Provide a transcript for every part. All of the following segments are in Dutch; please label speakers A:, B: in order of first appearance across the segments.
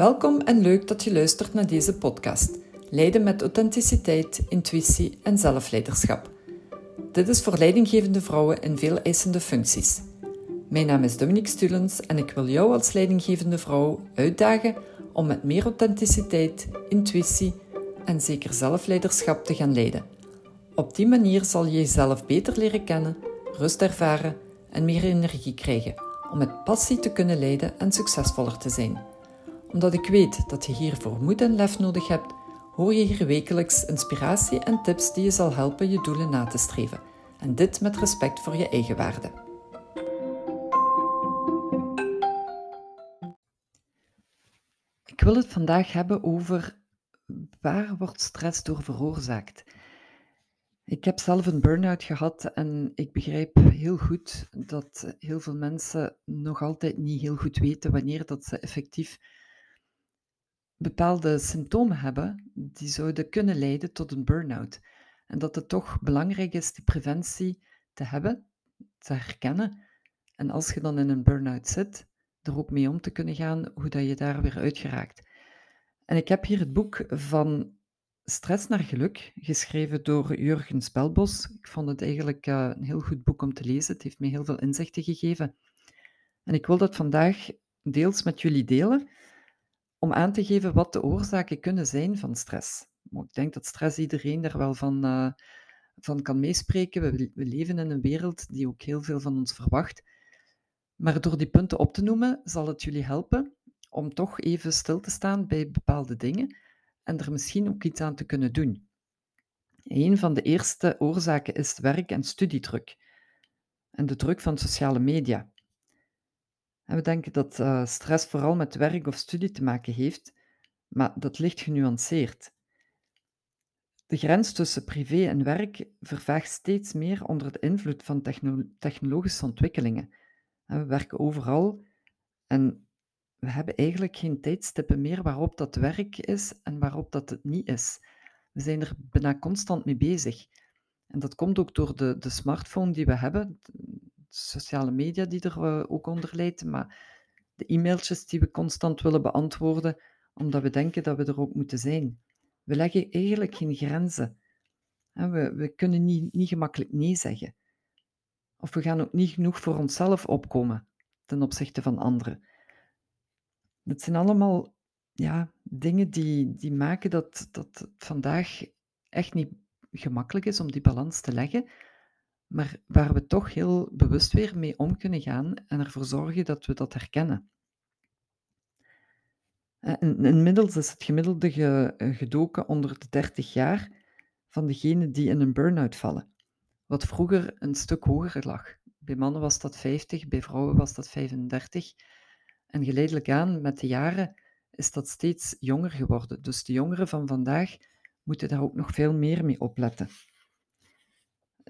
A: Welkom en leuk dat je luistert naar deze podcast. Leiden met authenticiteit, intuïtie en zelfleiderschap. Dit is voor leidinggevende vrouwen in veel eisende functies. Mijn naam is Dominique Stulens en ik wil jou als leidinggevende vrouw uitdagen om met meer authenticiteit, intuïtie en zeker zelfleiderschap te gaan leiden. Op die manier zal je jezelf beter leren kennen, rust ervaren en meer energie krijgen om met passie te kunnen leiden en succesvoller te zijn omdat ik weet dat je hiervoor moed en lef nodig hebt, hoor je hier wekelijks inspiratie en tips die je zal helpen je doelen na te streven. En dit met respect voor je eigen waarde. Ik wil het vandaag hebben over waar wordt stress door veroorzaakt. Ik heb zelf een burn-out gehad en ik begrijp heel goed dat heel veel mensen nog altijd niet heel goed weten wanneer dat ze effectief bepaalde symptomen hebben die zouden kunnen leiden tot een burn-out. En dat het toch belangrijk is die preventie te hebben, te herkennen. En als je dan in een burn-out zit, er ook mee om te kunnen gaan hoe dat je daar weer uit geraakt. En ik heb hier het boek van Stress naar Geluk, geschreven door Jurgen Spelbos. Ik vond het eigenlijk uh, een heel goed boek om te lezen. Het heeft me heel veel inzichten gegeven. En ik wil dat vandaag deels met jullie delen om aan te geven wat de oorzaken kunnen zijn van stress. Ik denk dat stress iedereen daar wel van, uh, van kan meespreken. We, we, leven in een wereld die ook heel veel van ons verwacht. Maar door die punten op te noemen, zal het jullie helpen om toch even stil te staan bij bepaalde dingen en er misschien ook iets aan te kunnen doen. Een van de eerste oorzaken is werk- en studiedruk en de druk van sociale media. En we denken dat uh, stress vooral met werk of studie te maken heeft, maar dat ligt genuanceerd. De grens tussen privé en werk vervaagt steeds meer onder de invloed van techno technologische ontwikkelingen. En we werken overal en we hebben eigenlijk geen tijdstippen meer waarop dat werk is en waarop dat het niet is. We zijn er bijna constant mee bezig. En dat komt ook door de, de smartphone die we hebben, sociale media die er uh, ook onder lijden, maar de e-mailtjes die we constant willen beantwoorden, omdat we denken dat we er ook moeten zijn. We leggen eigenlijk geen grenzen. We, we kunnen niet, niet gemakkelijk nee zeggen. Of we gaan ook niet genoeg voor onszelf opkomen ten opzichte van anderen. Dat zijn allemaal ja, dingen die, die maken dat, dat het vandaag echt niet gemakkelijk is om die balans te leggen maar waar we toch heel bewust weer mee om kunnen gaan en ervoor zorgen dat we dat herkennen. Eh, inmiddels is het gemiddelde eh, gedoken onder de 30 jaar van degenen die in een burn-out vallen, wat vroeger een stuk hoger lag. Bij mannen was dat 50, bij vrouwen was dat 35. En geleidelijk aan, met de jaren, is dat steeds jonger geworden. Dus de jongeren van vandaag moeten daar ook nog veel meer mee opletten.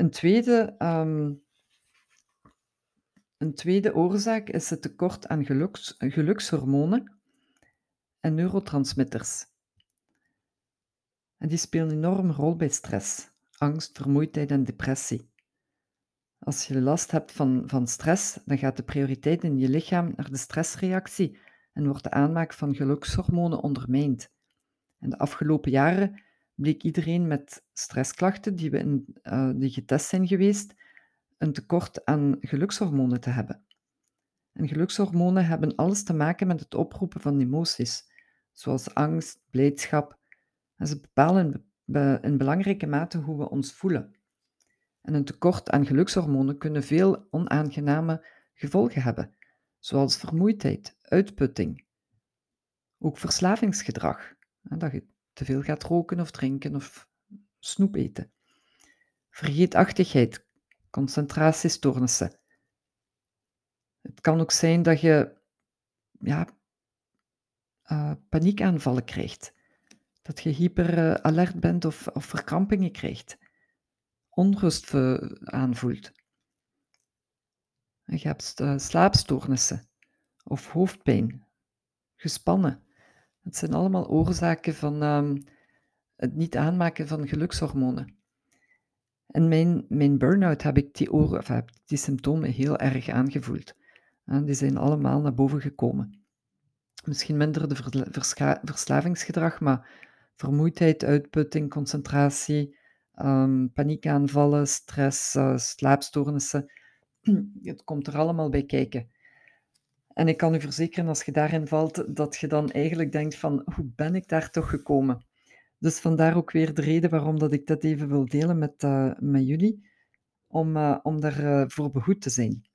A: Een tweede, ehm, een tweede oorzaak is het tekort aan geluks, gelukshormonen en neurotransmitters. En die spelen een enorme rol bij stress, angst, vermoeidheid en depressie. Als je last hebt van, van stress, dan gaat de prioriteit in je lichaam naar de stressreactie en wordt de aanmaak van gelukshormonen ondermijnd. En de afgelopen jaren bleek iedereen met stressklachten die, we in, uh, die getest zijn geweest, een tekort aan gelukshormonen te hebben. En gelukshormonen hebben alles te maken met het oproepen van emoties, zoals angst, blijdschap. En ze bepalen in belangrijke mate hoe we ons voelen. En een tekort aan gelukshormonen kunnen veel onaangename gevolgen hebben, zoals vermoeidheid, uitputting, ook verslavingsgedrag. Dat te veel gaat roken of drinken of snoep eten. Vergeetachtigheid, concentratiestoornissen. Het kan ook zijn dat je ja, uh, paniekaanvallen krijgt. Dat je hyperalert bent of, of verkrampingen krijgt. Onrust aanvoelt. Je hebt uh, slaapstoornissen of hoofdpijn, gespannen. Het zijn allemaal oorzaken van um, het niet aanmaken van gelukshormonen. En mijn, mijn burn-out heb ik die, oor, die symptomen heel erg aangevoeld. En die zijn allemaal naar boven gekomen. Misschien minder de verslavingsgedrag, maar vermoeidheid, uitputting, concentratie, ehm, paniekaanvallen, stress, uh, slaapstoornissen. Het komt er allemaal bij kijken. En ik kan u verzekeren, als je daarin valt, dat je dan eigenlijk denkt van, hoe ben ik daar toch gekomen? Dus vandaar ook weer de reden waarom dat ik dat even wil delen met, uh, met jullie, om, uh, om daarvoor uh, behoed te zijn.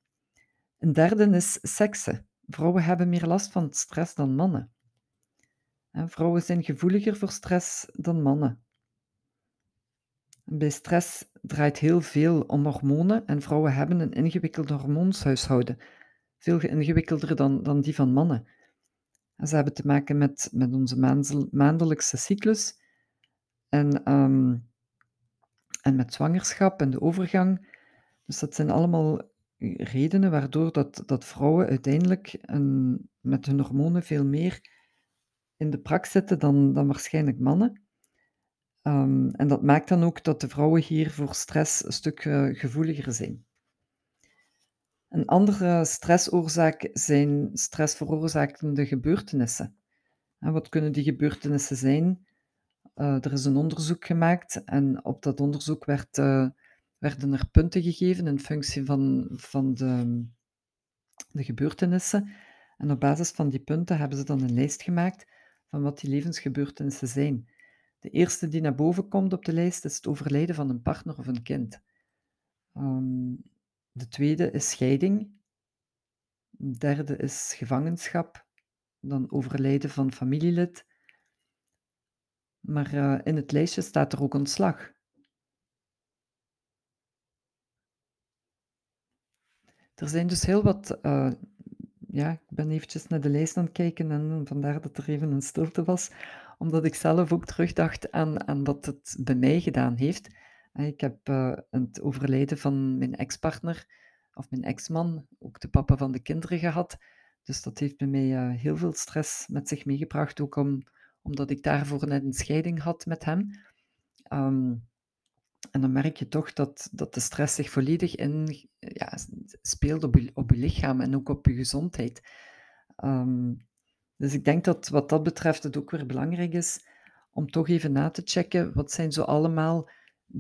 A: Een derde is seksen. Vrouwen hebben meer last van stress dan mannen. En vrouwen zijn gevoeliger voor stress dan mannen. Bij stress draait heel veel om hormonen en vrouwen hebben een ingewikkeld hormoonshuishouden. Veel ingewikkelder dan, dan die van mannen. En ze hebben te maken met, met onze maandelijkse cyclus en, um, en met zwangerschap en de overgang. Dus dat zijn allemaal redenen waardoor dat, dat vrouwen uiteindelijk een, met hun hormonen veel meer in de prak zitten dan, dan waarschijnlijk mannen. Um, en dat maakt dan ook dat de vrouwen hier voor stress een stuk uh, gevoeliger zijn. Een andere stressoorzaak zijn stressveroorzakende gebeurtenissen. En wat kunnen die gebeurtenissen zijn? Uh, er is een onderzoek gemaakt en op dat onderzoek werd, uh, werden er punten gegeven in functie van, van de, de gebeurtenissen. En op basis van die punten hebben ze dan een lijst gemaakt van wat die levensgebeurtenissen zijn. De eerste die naar boven komt op de lijst is het overlijden van een partner of een kind. Um, de tweede is scheiding. De derde is gevangenschap. Dan overlijden van familielid. Maar uh, in het lijstje staat er ook ontslag. Er zijn dus heel wat uh, ja, ik ben eventjes naar de lijst aan het kijken en vandaar dat er even een stilte was, omdat ik zelf ook terugdacht aan, aan wat het bij mij gedaan heeft. Ik heb uh, het overlijden van mijn ex-partner, of mijn ex-man, ook de papa van de kinderen gehad. Dus dat heeft bij mij uh, heel veel stress met zich meegebracht, ook om, omdat ik daarvoor net een scheiding had met hem. Um, en dan merk je toch dat, dat de stress zich volledig in, ja, speelt op je, lichaam en ook op je gezondheid. Um, dus ik denk dat wat dat betreft het ook weer belangrijk is om toch even na te checken, wat zijn zo allemaal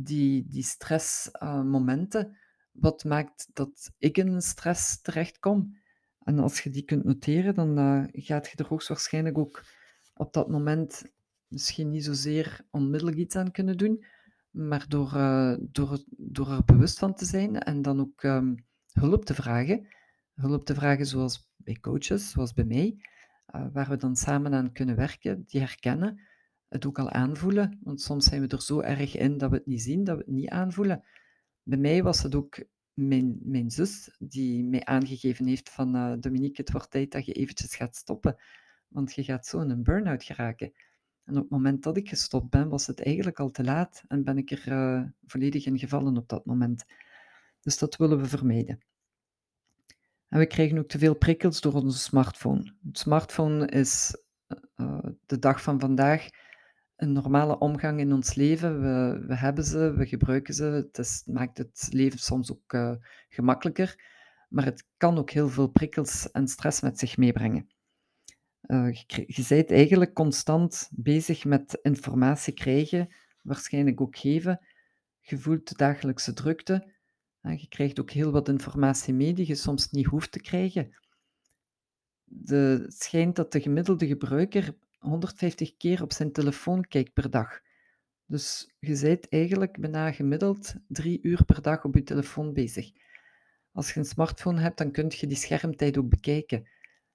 A: die, die stressmomenten? Uh, wat maakt dat ik in stress terechtkom? En als je die kunt noteren, dan uh, gaat je er hoogstwaarschijnlijk ook op dat moment misschien niet zozeer onmiddellijk iets aan kunnen doen, maar door, uh, door, door er bewust van te zijn en dan ook um, hulp te vragen. Hulp te vragen zoals bij coaches, zoals bij mij, waar we dan samen aan kunnen werken, die herkennen, het ook al aanvoelen. Want soms zijn we er zo erg in dat we het niet zien, dat we het niet aanvoelen. Bij mij was het ook mijn, mijn zus die mij aangegeven heeft van uh, Dominique, het wordt tijd dat je eventjes gaat stoppen, want je gaat zo in een burn-out geraken. En op het moment dat ik gestopt ben, was het eigenlijk al te laat en ben ik er uh, volledig in gevallen op dat moment. Dus dat willen we vermijden. En we krijgen ook te veel prikkels door onze smartphone. Het smartphone is uh, de dag van vandaag een normale omgang in ons leven. We, we hebben ze, we gebruiken ze. Het maakt het leven soms ook uh, gemakkelijker, maar het kan ook heel veel prikkels en stress met zich meebrengen. Uh, je, je bent eigenlijk constant bezig met informatie krijgen, waarschijnlijk ook geven. Je voelt de dagelijkse drukte. Je krijgt ook heel wat informatie mee die je soms niet hoeft te krijgen. De, het schijnt dat de gemiddelde gebruiker 150 keer op zijn telefoon kijkt per dag. Dus je bent eigenlijk bijna gemiddeld drie uur per dag op je telefoon bezig. Als je een smartphone hebt, dan kun je die schermtijd ook bekijken.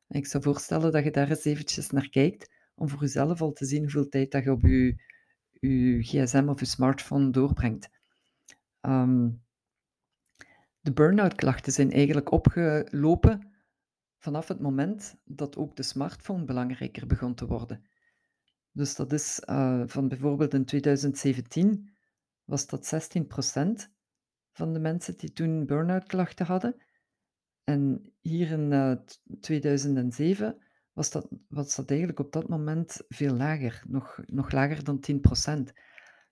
A: Ik zou voorstellen dat je daar eens eventjes naar kijkt, om voor jezelf al te zien hoeveel tijd dat je op je, gsm of je smartphone doorbrengt. Um, de burn-out klachten zijn eigenlijk opgelopen vanaf het moment dat ook de smartphone belangrijker begon te worden. Dus dat is uh, van bijvoorbeeld in 2017 was dat 16% van de mensen die toen burn-out klachten hadden. En hier in uh, 2007 was dat, was dat eigenlijk op dat moment veel lager, nog, nog lager dan 10%.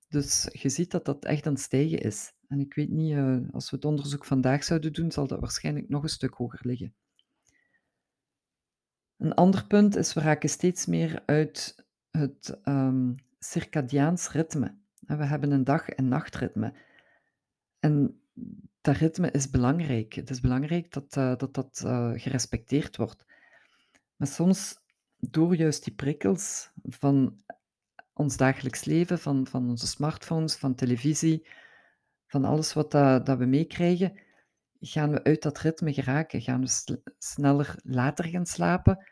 A: Dus je ziet dat dat echt aan het stijgen is. En ik weet niet, uh, als we het onderzoek vandaag zouden doen, zal dat waarschijnlijk nog een stuk hoger liggen. Een ander punt is, we raken steeds meer uit het um, circadiaans ritme. we hebben een dag- en nachtritme. En dat ritme is belangrijk. Het is belangrijk dat uh, dat, dat uh, gerespecteerd wordt. Maar soms, door juist die prikkels van ons dagelijks leven, van, van onze smartphones, van televisie, van alles wat dat, dat we meekrijgen, gaan we uit dat ritme geraken. Gaan we sneller later gaan slapen,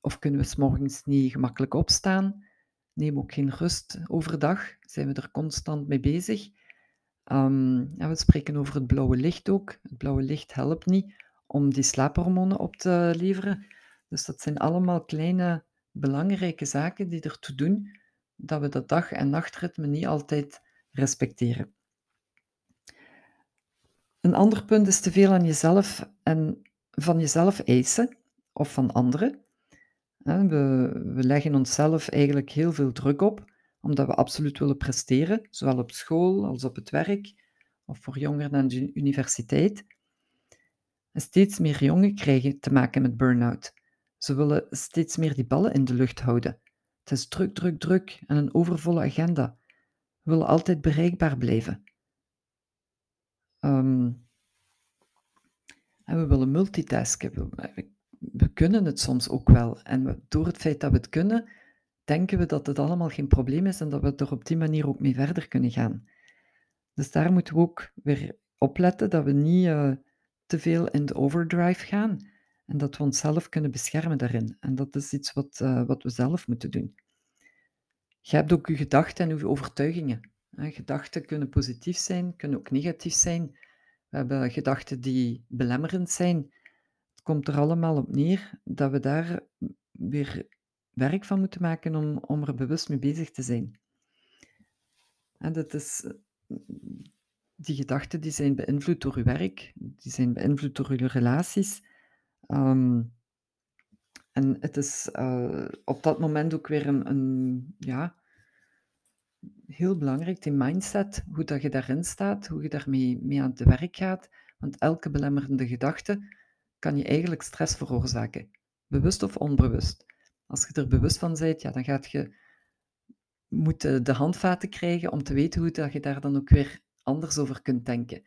A: of kunnen we s morgens niet gemakkelijk opstaan, neem ook geen rust overdag, zijn we er constant mee bezig. Um, we spreken over het blauwe licht ook. Het blauwe licht helpt niet om die slaaphormonen op te leveren. Dus dat zijn allemaal kleine belangrijke zaken die ertoe doen dat we dat dag- en nachtritme niet altijd respecteren. Een ander punt is te veel aan jezelf en van jezelf eisen of van anderen. We, we leggen onszelf eigenlijk heel veel druk op, omdat we absoluut willen presteren, zowel op school als op het werk, of voor jongeren aan de universiteit. En steeds meer jongeren krijgen te maken met burn-out. Ze willen steeds meer die ballen in de lucht houden. Het is druk, druk, druk en een overvolle agenda. We willen altijd bereikbaar blijven. Um, en we willen multitasken. We, we, kunnen het soms ook wel. En door het feit dat we het kunnen, denken we dat het allemaal geen probleem is en dat we er op die manier ook mee verder kunnen gaan. Dus daar moeten we ook weer opletten dat we niet uh, te veel in de overdrive gaan en dat we onszelf kunnen beschermen daarin. En dat is iets wat, uh, wat we zelf moeten doen. Je hebt ook je gedachten en je overtuigingen. Gedachten kunnen positief zijn, kunnen ook negatief zijn. We hebben gedachten die belemmerend zijn. Het komt er allemaal op neer dat we daar weer werk van moeten maken om, om er bewust mee bezig te zijn. En dat is, die gedachten die zijn beïnvloed door je werk, die zijn beïnvloed door je relaties. Um, en het is uh, op dat moment ook weer een, een ja, heel belangrijk, die mindset, hoe dat je daarin staat, hoe je daarmee mee aan het werk gaat. Want elke belemmerende gedachte kan je eigenlijk stress veroorzaken, bewust of onbewust. Als je er bewust van bent, ja, dan gaat je moeten de handvaten krijgen om te weten hoe dat je daar dan ook weer anders over kunt denken.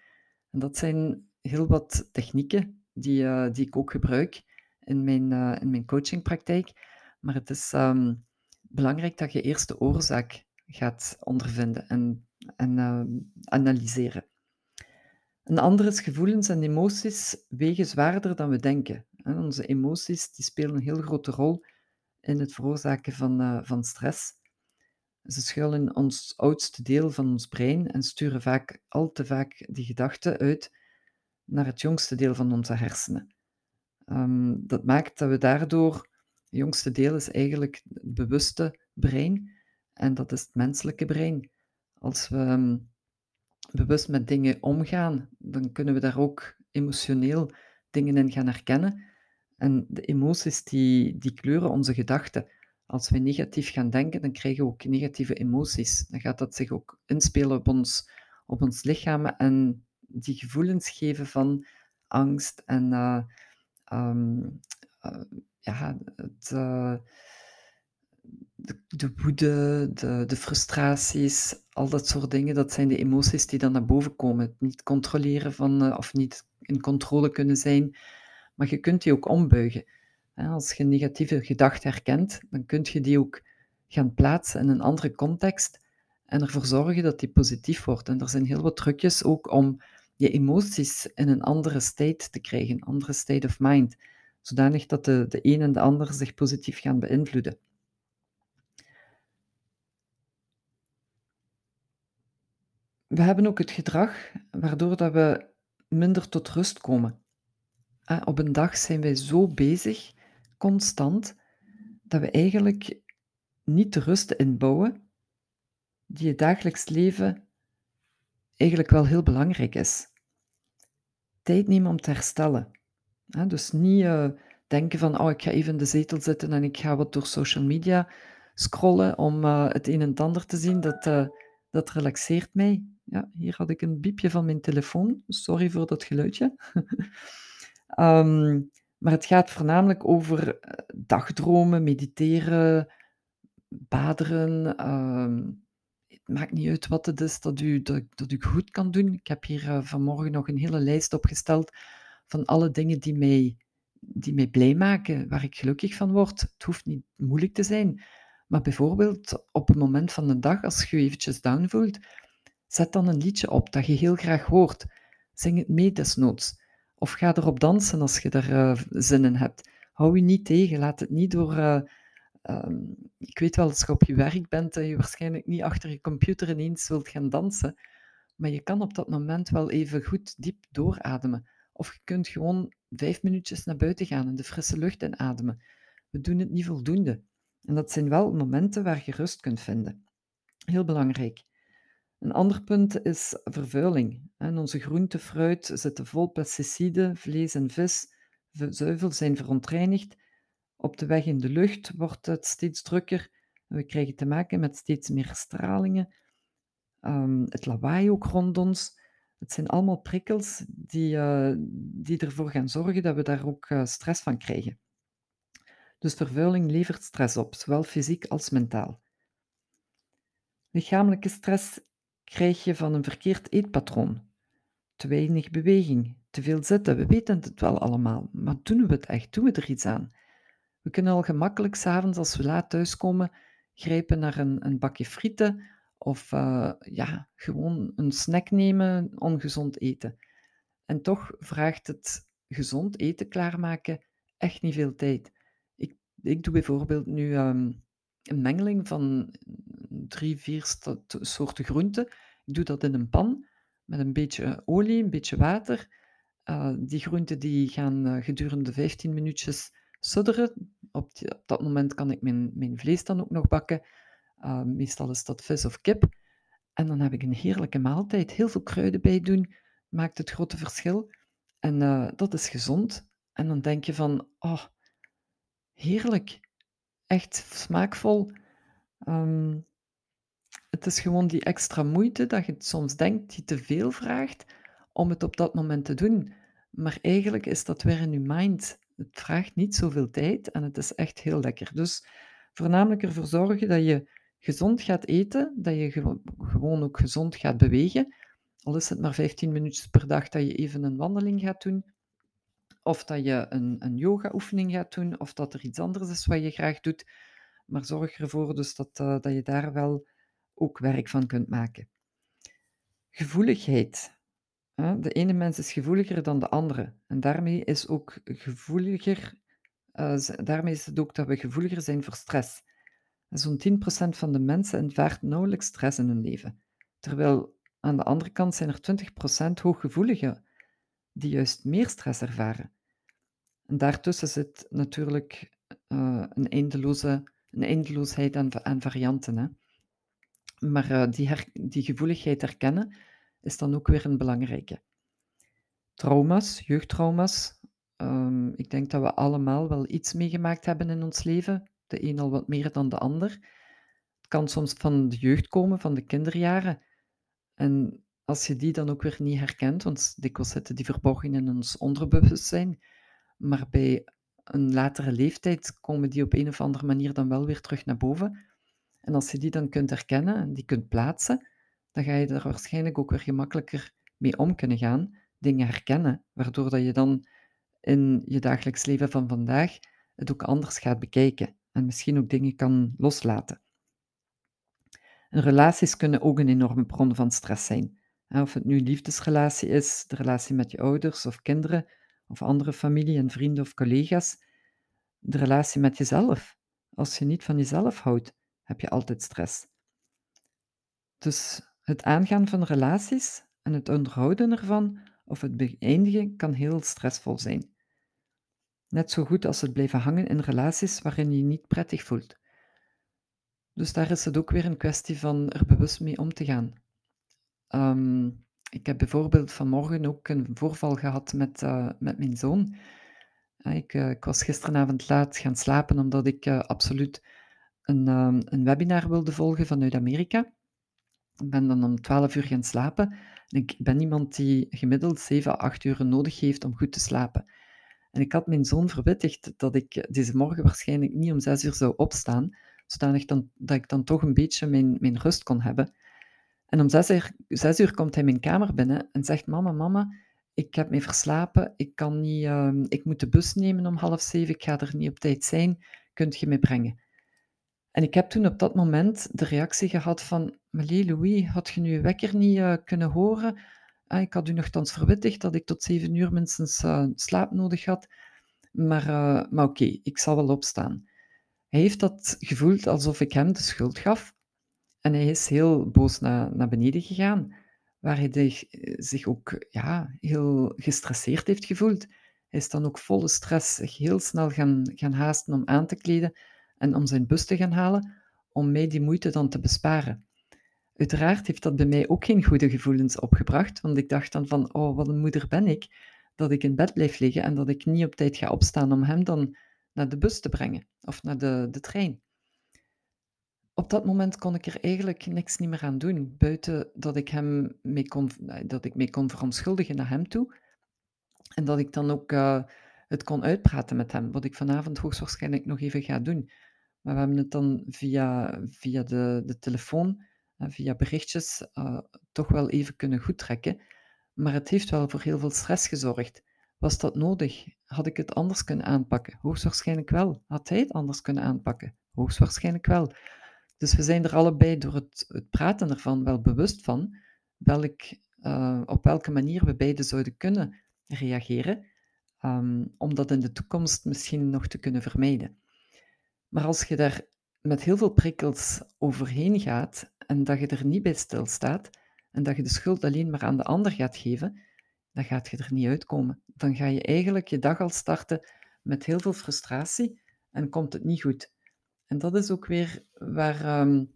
A: En dat zijn heel wat technieken die, uh, die ik ook gebruik in mijn, uh, in mijn coachingpraktijk. Maar het is um, belangrijk dat je eerst de oorzaak gaat ondervinden en, en uh, analyseren. Een ander is gevoelens en emoties wegen zwaarder dan we denken. Onze emoties die spelen een heel grote rol in het veroorzaken van, uh, van stress. Ze schuilen in ons oudste deel van ons brein en sturen vaak, al te vaak die gedachten uit naar het jongste deel van onze hersenen. Um, dat maakt dat we daardoor, het jongste deel is eigenlijk het bewuste brein, en dat is het menselijke brein. Als we um, bewust met dingen omgaan, dan kunnen we daar ook emotioneel dingen in gaan herkennen. En de emoties die, die kleuren onze gedachten. Als we negatief gaan denken, dan krijgen we ook negatieve emoties. Dan gaat dat zich ook inspelen op ons, op ons lichaam en die gevoelens geven van angst en uh, um, uh, ja, het, uh, de, de, woede, de, de frustraties, al dat soort dingen, dat zijn de emoties die dan naar boven komen. Het niet controleren van, of niet in controle kunnen zijn, maar je kunt die ook ombuigen. Als je een negatieve gedachte herkent, dan kun je die ook gaan plaatsen in een andere context en ervoor zorgen dat die positief wordt. En er zijn heel wat trucjes ook om je emoties in een andere state te krijgen, een andere state of mind, zodanig dat de, de een en de ander zich positief gaan beïnvloeden. We hebben ook het gedrag waardoor dat we minder tot rust komen. Op een dag zijn wij zo bezig, constant, dat we eigenlijk niet de rust inbouwen die het dagelijks leven eigenlijk wel heel belangrijk is. Tijd nemen om te herstellen. Dus niet uh, denken van, oh, ik ga even in de zetel zitten en ik ga wat door social media scrollen om uh, het een en het ander te zien. Dat, uh, dat relaxeert mij. Ja, hier had ik een biepje van mijn telefoon. Sorry voor dat geluidje. um, Maar het gaat voornamelijk over eh, dagdromen, mediteren, baderen. ehm, het maakt niet uit wat het is dat u, dat, dat u goed kan doen. Ik heb hier eh, vanmorgen nog een hele lijst opgesteld van alle dingen die mij, die mij blij maken, waar ik gelukkig van word. Het hoeft niet moeilijk te zijn. Maar bijvoorbeeld op een moment van de dag, als je je eventjes down voelt, zet dan een liedje op dat je heel graag hoort. Zing het mee desnoods. Of ga erop dansen als je er eh, zin in hebt. Hou je niet tegen. Laat het niet door. eh, ehm, ik weet wel, als je op je werk bent, dat je waarschijnlijk niet achter je computer ineens wilt gaan dansen. Maar je kan op dat moment wel even goed diep doorademen. Of je kunt gewoon vijf minuutjes naar buiten gaan en de frisse lucht inademen. We doen het niet voldoende. En dat zijn wel momenten waar je rust kunt vinden. Heel belangrijk. Een ander punt is vervuiling. Onze groente, fruit zitten vol pesticiden, vlees en vis, zuivel zijn verontreinigd. Op de weg in de lucht wordt het steeds drukker. We krijgen te maken met steeds meer stralingen. Ehm, het lawaai ook rond ons. Het zijn allemaal prikkels die, eh, die ervoor gaan zorgen dat we daar ook eh, stress van krijgen. Dus vervuiling levert stress op, zowel fysiek als mentaal. Lichamelijke stress krijg je van een verkeerd eetpatroon. Te weinig beweging, te veel zitten. We weten het wel allemaal, maar doen we het echt? Doen we er iets aan? We kunnen al gemakkelijk s'avonds, als we laat thuiskomen, grijpen naar een, een bakje frieten of eh, ja, gewoon een snack nemen, ongezond eten. En toch vraagt het gezond eten klaarmaken echt niet veel tijd. Ik, doe bijvoorbeeld nu ehm, een mengeling van drie, vier soorten groenten. Ik doe dat in een pan met een beetje olie, een beetje water. Eh, die groenten die gaan eh, gedurende 15 minuutjes sudderen. Op, dat moment kan ik mijn, mijn vlees dan ook nog bakken. Eh, meestal is dat vis of kip. En dan heb ik een heerlijke maaltijd. Heel veel kruiden bij doen, maakt het grote verschil. En dat is gezond. En dan denk je van, oh, heerlijk. Echt smaakvol. Ehm, het is gewoon die extra moeite dat je soms denkt die te veel vraagt om het op dat moment te doen. Maar eigenlijk is dat weer in je mind. Het vraagt niet zoveel tijd en het is echt heel lekker. Dus voornamelijk ervoor zorgen dat je gezond gaat eten, dat je gewo- gewoon ook gezond gaat bewegen. Al is het maar 15 minuutjes per dag dat je even een wandeling gaat doen, of dat je een, een yoga-oefening gaat doen, of dat er iets anders is wat je graag doet. Maar zorg ervoor dus dat, eh, dat je daar wel ook werk van kunt maken. Gevoeligheid. De ene mens is gevoeliger dan de andere. En daarmee is ook gevoeliger, eh, daarmee is het ook dat we gevoeliger zijn voor stress. Zo'n 10% van de mensen ervaart nauwelijks stress in hun leven. Terwijl aan de andere kant zijn er 20% hooggevoeligen die juist meer stress ervaren. En daartussen zit natuurlijk eh, een, eindeloze, een eindeloosheid aan, va- aan varianten. Hè. Maar eh, die, die gevoeligheid herkennen is dan ook weer een belangrijke. Trauma's, jeugdtrauma's. Ehm, ik denk dat we allemaal wel iets meegemaakt hebben in ons leven. De een al wat meer dan de ander. Het kan soms van de jeugd komen, van de kinderjaren. En als je die dan ook weer niet herkent, want dikwijls zitten die verborgen in ons onderbewustzijn, maar bij een latere leeftijd komen die op een of andere manier dan wel weer terug naar boven. En als je die dan kunt herkennen en die kunt plaatsen, dan ga je er waarschijnlijk ook weer gemakkelijker mee om kunnen gaan, dingen herkennen, waardoor dat je dan in je dagelijks leven van vandaag het ook anders gaat bekijken en misschien ook dingen kan loslaten. En relaties kunnen ook een enorme bron van stress zijn. Of het nu liefdesrelatie is, de relatie met je ouders of kinderen, of andere familie en vrienden of collega's, de relatie met jezelf. Als je niet van jezelf houdt, heb je altijd stress. Dus het aangaan van relaties en het onderhouden ervan of het beëindigen kan heel stressvol zijn. Net zo goed als het blijven hangen in relaties waarin je je niet prettig voelt. Dus daar is het ook weer een kwestie van er bewust mee om te gaan. Ehm, ik heb bijvoorbeeld vanmorgen ook een voorval gehad met, eh, met mijn zoon. Eh, Ik, eh, ik was gisteravond laat gaan slapen omdat ik absoluut een, ehm, een webinar wilde volgen vanuit Amerika. Ik ben dan om 12 uur gaan slapen. En ik ben iemand die gemiddeld 7 à 8 uur nodig heeft om goed te slapen. En ik had mijn zoon verwittigd dat ik deze morgen waarschijnlijk niet om zes uur zou opstaan, zodanig dan, dat ik dan toch een beetje mijn, mijn rust kon hebben. En om zes uur, uur komt hij mijn kamer binnen en zegt: Mama, mama, ik heb me verslapen, ik, kan niet, ehm, ik moet de bus nemen om half zeven, ik ga er niet op tijd zijn, kunt je me brengen? En ik heb toen op dat moment de reactie gehad van, Malie, Louis, had je nu je wekker niet uh, kunnen horen? Ah, ik had u nogthans verwittigd dat ik tot zeven uur minstens uh, slaap nodig had. Maar, uh, maar oké, ik zal wel opstaan. Hij heeft dat gevoeld alsof ik hem de schuld gaf. En hij is heel boos naar, naar beneden gegaan, waar hij zich, zich ook ja, heel gestresseerd heeft gevoeld. Hij is dan ook volle stress heel snel gaan, gaan haasten om aan te kleden en om zijn bus te gaan halen, om mij die moeite dan te besparen. Uiteraard heeft dat bij mij ook geen goede gevoelens opgebracht, want ik dacht dan van, oh, wat een moeder ben ik, dat ik in bed blijf liggen en dat ik niet op tijd ga opstaan om hem dan naar de bus te brengen of naar de, de trein. Op dat moment kon ik er eigenlijk niks niet meer aan doen, buiten dat ik, hem mee kon, dat ik mee kon verontschuldigen naar hem toe. En dat ik dan ook uh, het kon uitpraten met hem, wat ik vanavond hoogstwaarschijnlijk nog even ga doen. Maar we hebben het dan via, via de, de telefoon, via berichtjes, toch wel even kunnen goedtrekken. Maar het heeft wel voor heel veel stress gezorgd. Was dat nodig? Had ik het anders kunnen aanpakken? Hoogstwaarschijnlijk wel. Had hij het anders kunnen aanpakken? Hoogstwaarschijnlijk wel. Dus we zijn er allebei door het, het praten ervan wel bewust van welk, uh, op welke manier we beide zouden kunnen reageren, um, om dat in de toekomst misschien nog te kunnen vermijden. Maar als je daar met heel veel prikkels overheen gaat en dat je er niet bij stilstaat en dat je de schuld alleen maar aan de ander gaat geven, dan gaat je er niet uitkomen. Dan ga je eigenlijk je dag al starten met heel veel frustratie en komt het niet goed. En dat is ook weer waar, um,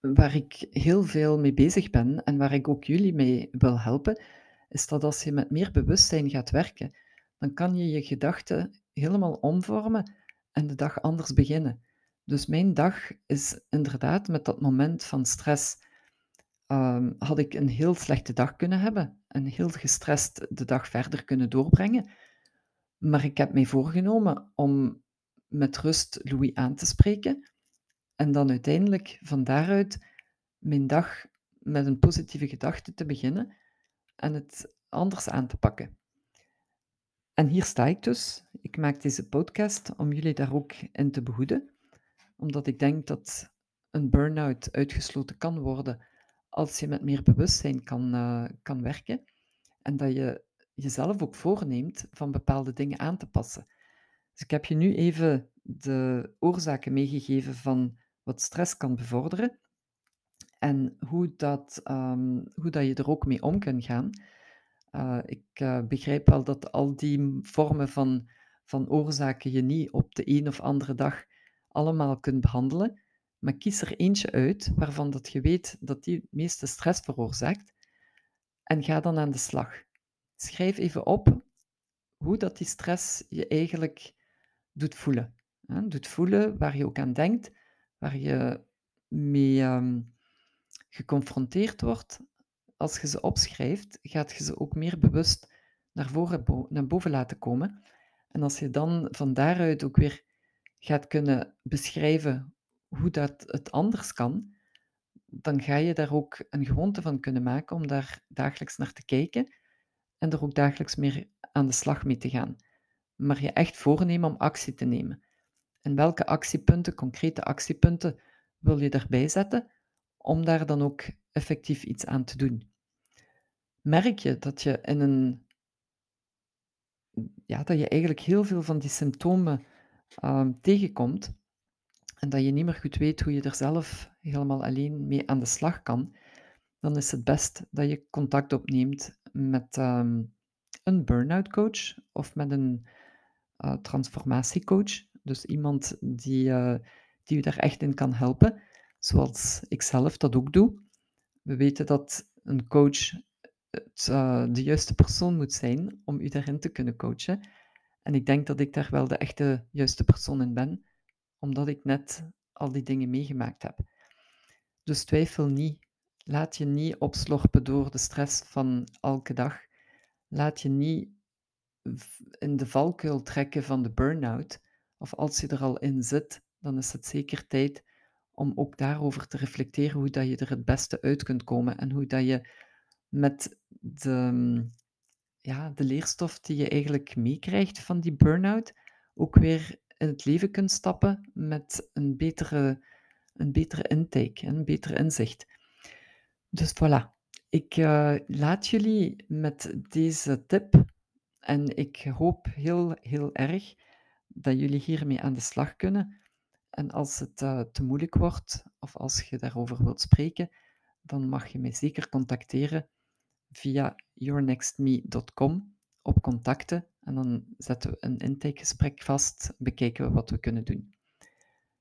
A: waar ik heel veel mee bezig ben en waar ik ook jullie mee wil helpen, is dat als je met meer bewustzijn gaat werken, dan kan je je gedachten helemaal omvormen en de dag anders beginnen. Dus mijn dag is inderdaad met dat moment van stress. Um, had ik een heel slechte dag kunnen hebben en heel gestrest de dag verder kunnen doorbrengen. Maar ik heb mij voorgenomen om met rust Louis aan te spreken en dan uiteindelijk van daaruit mijn dag met een positieve gedachte te beginnen en het anders aan te pakken. En hier sta ik dus. Ik maak deze podcast om jullie daar ook in te behoeden, omdat ik denk dat een burn-out uitgesloten kan worden als je met meer bewustzijn kan, uh, kan werken en dat je jezelf ook voorneemt van bepaalde dingen aan te passen. Dus ik heb je nu even de oorzaken meegegeven van wat stress kan bevorderen en hoe dat, um, hoe dat je er ook mee om kunt gaan. Uh, ik uh, begrijp wel dat al die vormen van, van oorzaken je niet op de een of andere dag allemaal kunt behandelen, maar kies er eentje uit waarvan dat je weet dat die het meeste stress veroorzaakt en ga dan aan de slag. Schrijf even op hoe dat die stress je eigenlijk doet voelen. Hè? Doet voelen waar je ook aan denkt, waar je mee um, geconfronteerd wordt. Als je ze opschrijft, gaat je ze ook meer bewust naar, voren, naar boven laten komen. En als je dan van daaruit ook weer gaat kunnen beschrijven hoe dat het anders kan, dan ga je daar ook een gewoonte van kunnen maken om daar dagelijks naar te kijken en er ook dagelijks meer aan de slag mee te gaan. Maar je echt voornemen om actie te nemen. En welke actiepunten, concrete actiepunten, wil je daarbij zetten om daar dan ook effectief iets aan te doen? Merk je dat je in een ja, dat je eigenlijk heel veel van die symptomen uh, tegenkomt en dat je niet meer goed weet hoe je er zelf helemaal alleen mee aan de slag kan, dan is het best dat je contact opneemt met um, een burn-out coach of met een uh, transformatiecoach. Dus iemand die, uh, die u daar echt in kan helpen, zoals ik zelf dat ook doe. We weten dat een coach het, uh, de juiste persoon moet zijn om u daarin te kunnen coachen. En ik denk dat ik daar wel de echte juiste persoon in ben, omdat ik net al die dingen meegemaakt heb. Dus twijfel niet. Laat je niet opslorpen door de stress van elke dag. Laat je niet in de valkuil trekken van de burn-out, of als je er al in zit, dan is het zeker tijd om ook daarover te reflecteren hoe dat je er het beste uit kunt komen en hoe dat je met de, ja, de leerstof die je eigenlijk meekrijgt van die burn-out ook weer in het leven kunt stappen met een betere, een betere intake, een beter inzicht. Dus voilà, ik uh, laat jullie met deze tip en ik hoop heel, heel erg dat jullie hiermee aan de slag kunnen. En als het uh, te moeilijk wordt of als je daarover wilt spreken, dan mag je mij zeker contacteren via yournextme.com op contacten en dan zetten we een intakegesprek vast, bekijken we wat we kunnen doen.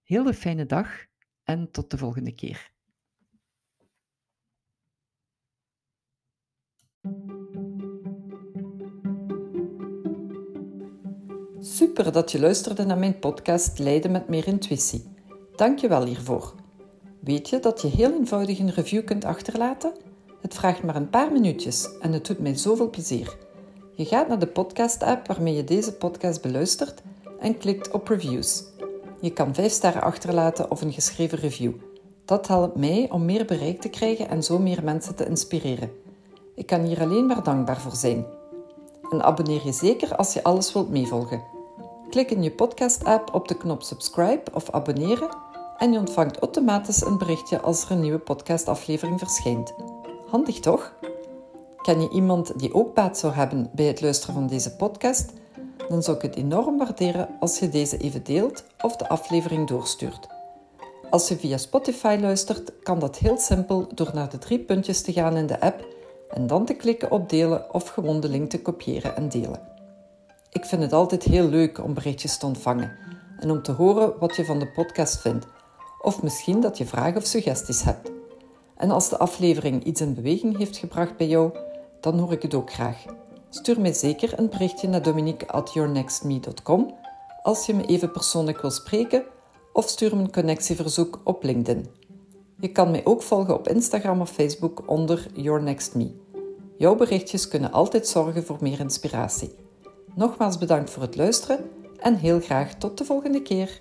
A: Heel fijne dag en tot de volgende keer. Super dat je luisterde naar mijn podcast Leiden met meer intuïtie. Dank je wel hiervoor. Weet je dat je heel eenvoudig een review kunt achterlaten? Het vraagt maar een paar minuutjes en het doet mij zoveel plezier. Je gaat naar de podcast-app waarmee je deze podcast beluistert en klikt op reviews. Je kan 5 sterren achterlaten of een geschreven review. Dat helpt mij om meer bereik te krijgen en zo meer mensen te inspireren. Ik kan hier alleen maar dankbaar voor zijn. En abonneer je zeker als je alles wilt meevolgen. Klik in je podcast-app op de knop subscribe of abonneren en je ontvangt automatisch een berichtje als er een nieuwe podcastaflevering verschijnt. Handig toch? Ken je iemand die ook baat zou hebben bij het luisteren van deze podcast? Dan zou ik het enorm waarderen als je deze even deelt of de aflevering doorstuurt. Als je via Spotify luistert, kan dat heel simpel door naar de drie puntjes te gaan in de app en dan te klikken op delen of gewoon de link te kopiëren en delen. Ik vind het altijd heel leuk om berichtjes te ontvangen en om te horen wat je van de podcast vindt, of misschien dat je vragen of suggesties hebt. En als de aflevering iets in beweging heeft gebracht bij jou, dan hoor ik het ook graag. Stuur mij zeker een berichtje naar dominique.yournextme.com als je me even persoonlijk wil spreken of stuur me een connectieverzoek op LinkedIn. Je kan mij ook volgen op Instagram of Facebook onder Your Next Me. Jouw berichtjes kunnen altijd zorgen voor meer inspiratie. Nogmaals bedankt voor het luisteren en heel graag tot de volgende keer.